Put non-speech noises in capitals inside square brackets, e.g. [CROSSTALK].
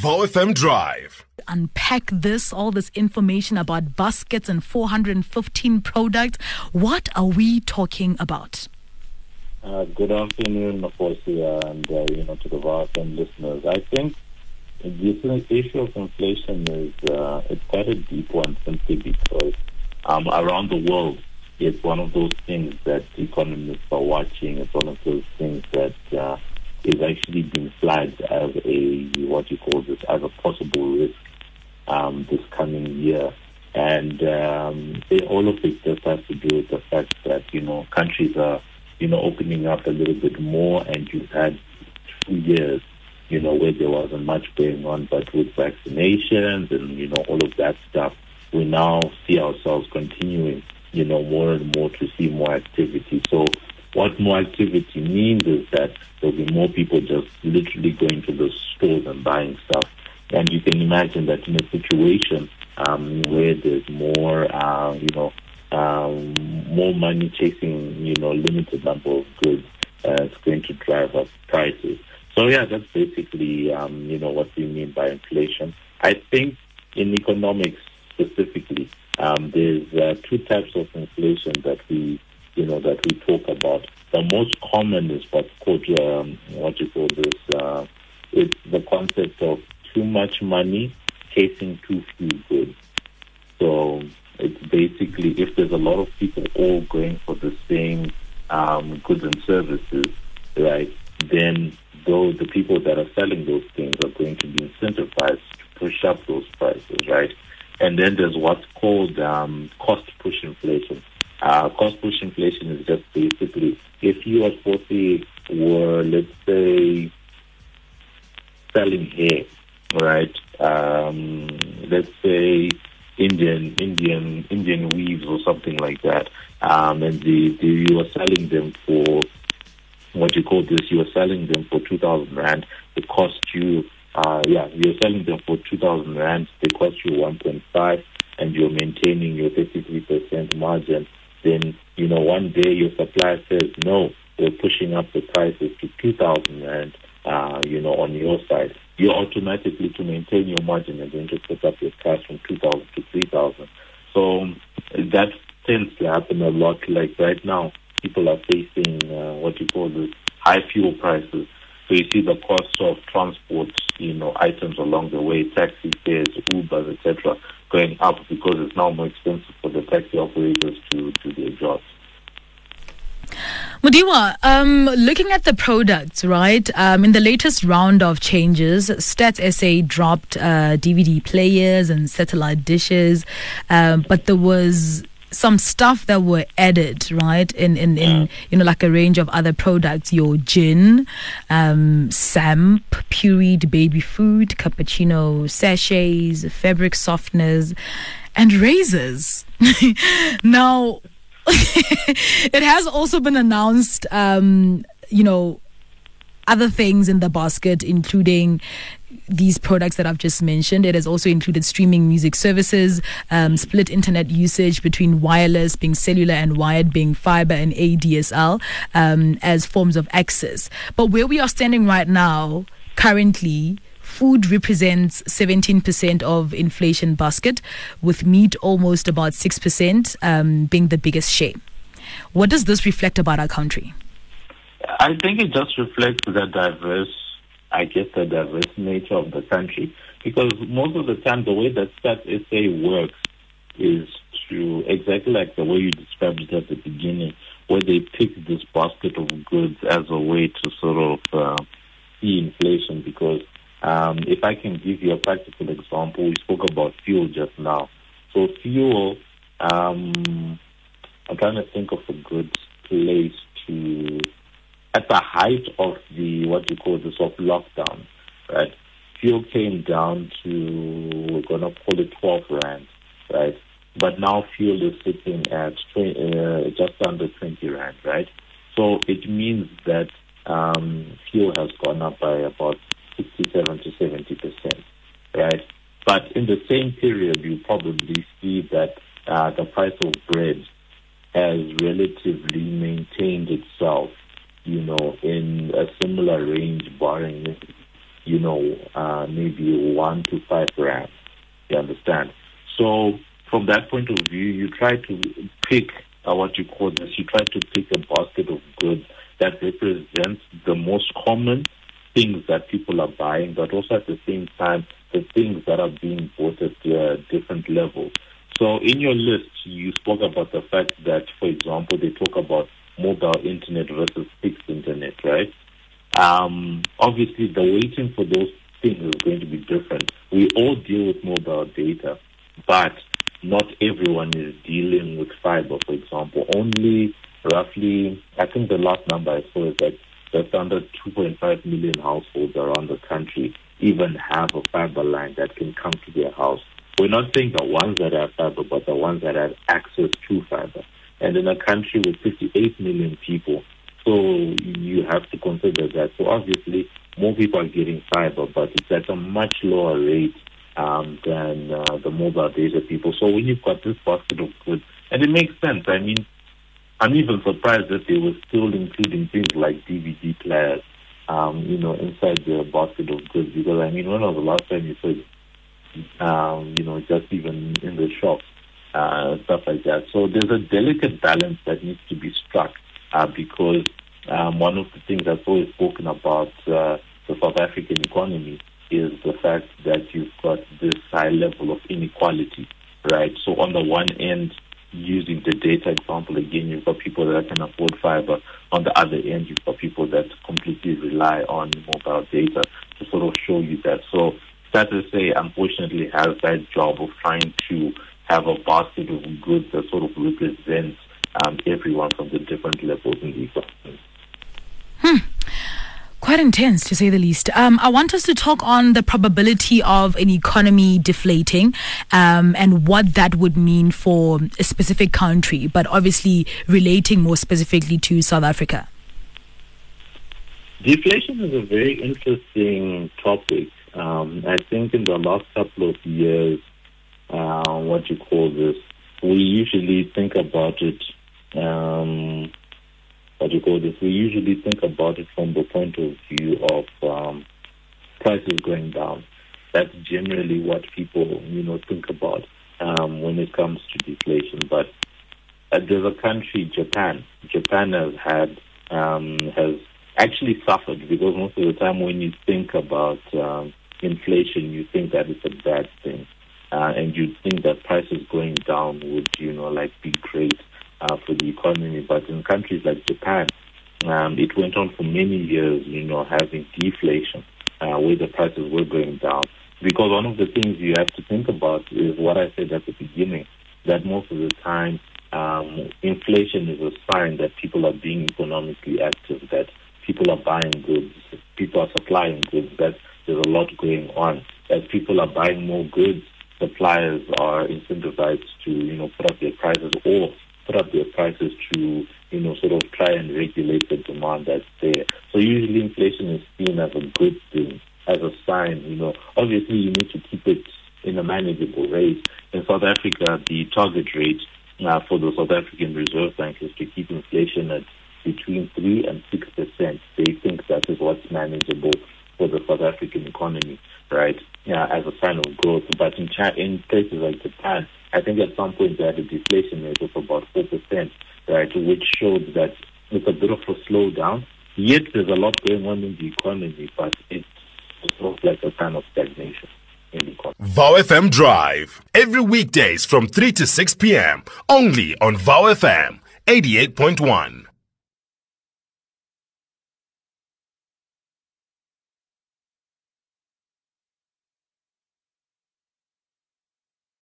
VOW FM Drive. Unpack this, all this information about baskets and 415 products. What are we talking about? Uh, good afternoon, Mafosia, and uh, you know to the VOW FM listeners. I think the issue of inflation is uh, it's quite a deep one simply because um, around the world it's one of those things that economists are watching. It's one of those things that uh, is actually being flagged as a what you call this as a possible risk um, this coming year. And um, all of it just has to do with the fact that you know countries are you know opening up a little bit more, and you've had two years you know where there wasn't much going on, but with vaccinations and you know all of that stuff, we now see ourselves continuing you know more and more to see more activity. So what more activity means is that there'll be more people just literally going to the stores and buying stuff. And you can imagine that in a situation um, where there's more, uh, you know, um, more money chasing, you know, limited number of goods, uh, it's going to drive up prices. So yeah, that's basically, um, you know, what we mean by inflation. I think in economics specifically, um, there's uh, two types of inflation that we you know, that we talk about. The most common is what's called, um, what you call this, uh, it's the concept of too much money chasing too few goods. So it's basically if there's a lot of people all going for the same um, goods and services, right, then though the people that are selling those things are going to be incentivized to push up those prices, right? And then there's what's called um, cost push inflation. Uh, cost push inflation is just basically if you at 40 were, let's say, selling hair, right? Um, let's say Indian, Indian, Indian weaves or something like that, um, and the, the, you were selling them for what you call this, you were selling them for 2,000 rand. It cost you, uh, yeah, you're selling them for 2,000 rand. They cost you 1.5, and you're maintaining your 33% margin then you know one day your supplier says no, we're pushing up the prices to two thousand rand. Uh, you know, on your side, you automatically to maintain your margin are going to put up your price from two thousand to three thousand. So that tends to happen a lot. Like right now, people are facing uh, what you call the high fuel prices. So you see the cost of transport, you know, items along the way, taxi fares, Ubers, etc going up because it's now more expensive for the taxi operators to do their jobs. Mudiwa, um, looking at the products, right? Um, in the latest round of changes, Stats SA dropped uh, DVD players and satellite dishes, um, but there was some stuff that were added, right? In in, in you know like a range of other products, your gin, um, samp, pureed baby food, cappuccino sachets, fabric softeners, and razors. [LAUGHS] now, [LAUGHS] it has also been announced, um, you know, other things in the basket, including these products that I've just mentioned. It has also included streaming music services, um, split internet usage between wireless being cellular and wired being fiber and ADSL um, as forms of access. But where we are standing right now, currently, food represents 17% of inflation basket, with meat almost about 6% um, being the biggest share. What does this reflect about our country? I think it just reflects the diverse I guess, the diverse nature of the country. Because most of the time, the way that Stats SA works is to exactly like the way you described it at the beginning, where they pick this basket of goods as a way to sort of uh, see inflation. Because um, if I can give you a practical example, we spoke about fuel just now. So fuel, um, I'm trying to think of a good place to at the height of the what you call the soft lockdown, right? Fuel came down to we're gonna call it twelve rand, right? But now fuel is sitting at 20, uh, just under twenty rand, right? So it means that um, fuel has gone up by about sixty-seven to seventy percent, right? But in the same period, you probably see that uh, the price of bread has relatively maintained itself you know, in a similar range, barring you know, uh, maybe one to five rand. You understand? So from that point of view, you try to pick uh, what you call this. You try to pick a basket of goods that represents the most common things that people are buying, but also at the same time the things that are being bought at uh, different levels. So in your list, you spoke about the fact that, for example, they talk about mobile internet versus fixed internet, right? Um, obviously, the weighting for those things is going to be different. We all deal with mobile data, but not everyone is dealing with fiber, for example. Only roughly, I think the last number I saw is that just under 2.5 million households around the country even have a fiber line that can come to their house. We're not saying the ones that have fiber, but the ones that have access to fiber. And in a country with 58 million people, so you have to consider that. So obviously, more people are getting fiber, but it's at a much lower rate um, than uh, the mobile data people. So when you've got this basket of goods, and it makes sense. I mean, I'm even surprised that they were still including things like DVD players, um, you know, inside the basket of goods. Because I mean, when was the last time you saw, um, you know, just even in the shops, uh, stuff like that. So there's a delicate balance that needs to be struck uh, because um, one of the things that's always spoken about uh, the South African economy is the fact that you've got this high level of inequality, right? So on the one end, using the data example again, you've got people that can afford fiber. On the other end, you've got people that completely rely on mobile data to sort of show you that. So Stats SA, unfortunately, has that job of trying to have a basket of goods that sort of represents um, everyone from the different levels in the economy. Hmm. Quite intense, to say the least. Um, I want us to talk on the probability of an economy deflating um, and what that would mean for a specific country, but obviously relating more specifically to South Africa. Deflation is a very interesting topic. Um, I think in the last couple of years, uh, what you call this, we usually think about it um, what you call this, we usually think about it from the point of view of um, prices going down. That's generally what people, you know, think about um, when it comes to deflation. But uh, there's a country, Japan. Japan has had um, has actually suffered because most of the time when you think about um, inflation, you think that it's a bad thing, uh, and you think that prices going down would, you know, like be great uh, for the economy. But in countries like Japan, um, it went on for many years, you know, having deflation, uh, where the prices were going down. Because one of the things you have to think about is what I said at the beginning, that most of the time um, inflation is a sign that people are being economically active, that people are buying goods, people are supplying goods, that there's a lot going on. As people are buying more goods, suppliers are incentivized to, you know, put up their prices or put up their prices to, you know, sort of try and regulate the demand that's there. So usually inflation is seen as a good thing, as a sign, you know. Obviously you need to keep it in a manageable rate. In South Africa, the target rate uh, for the South African Reserve Bank is to keep inflation at between 3 and 6 percent. They think that is what's manageable for the South African economy, right, yeah, as a sign of growth. But in, China, in places like Japan, I think at some point they had a deflation rate of about 4%, right, which showed that it's a bit of a slowdown. Yet there's a lot going on in the economy, but it's sort of like a kind of stagnation. In the economy. VOW FM Drive, every weekdays from 3 to 6 p.m., only on VOW FM 88.1.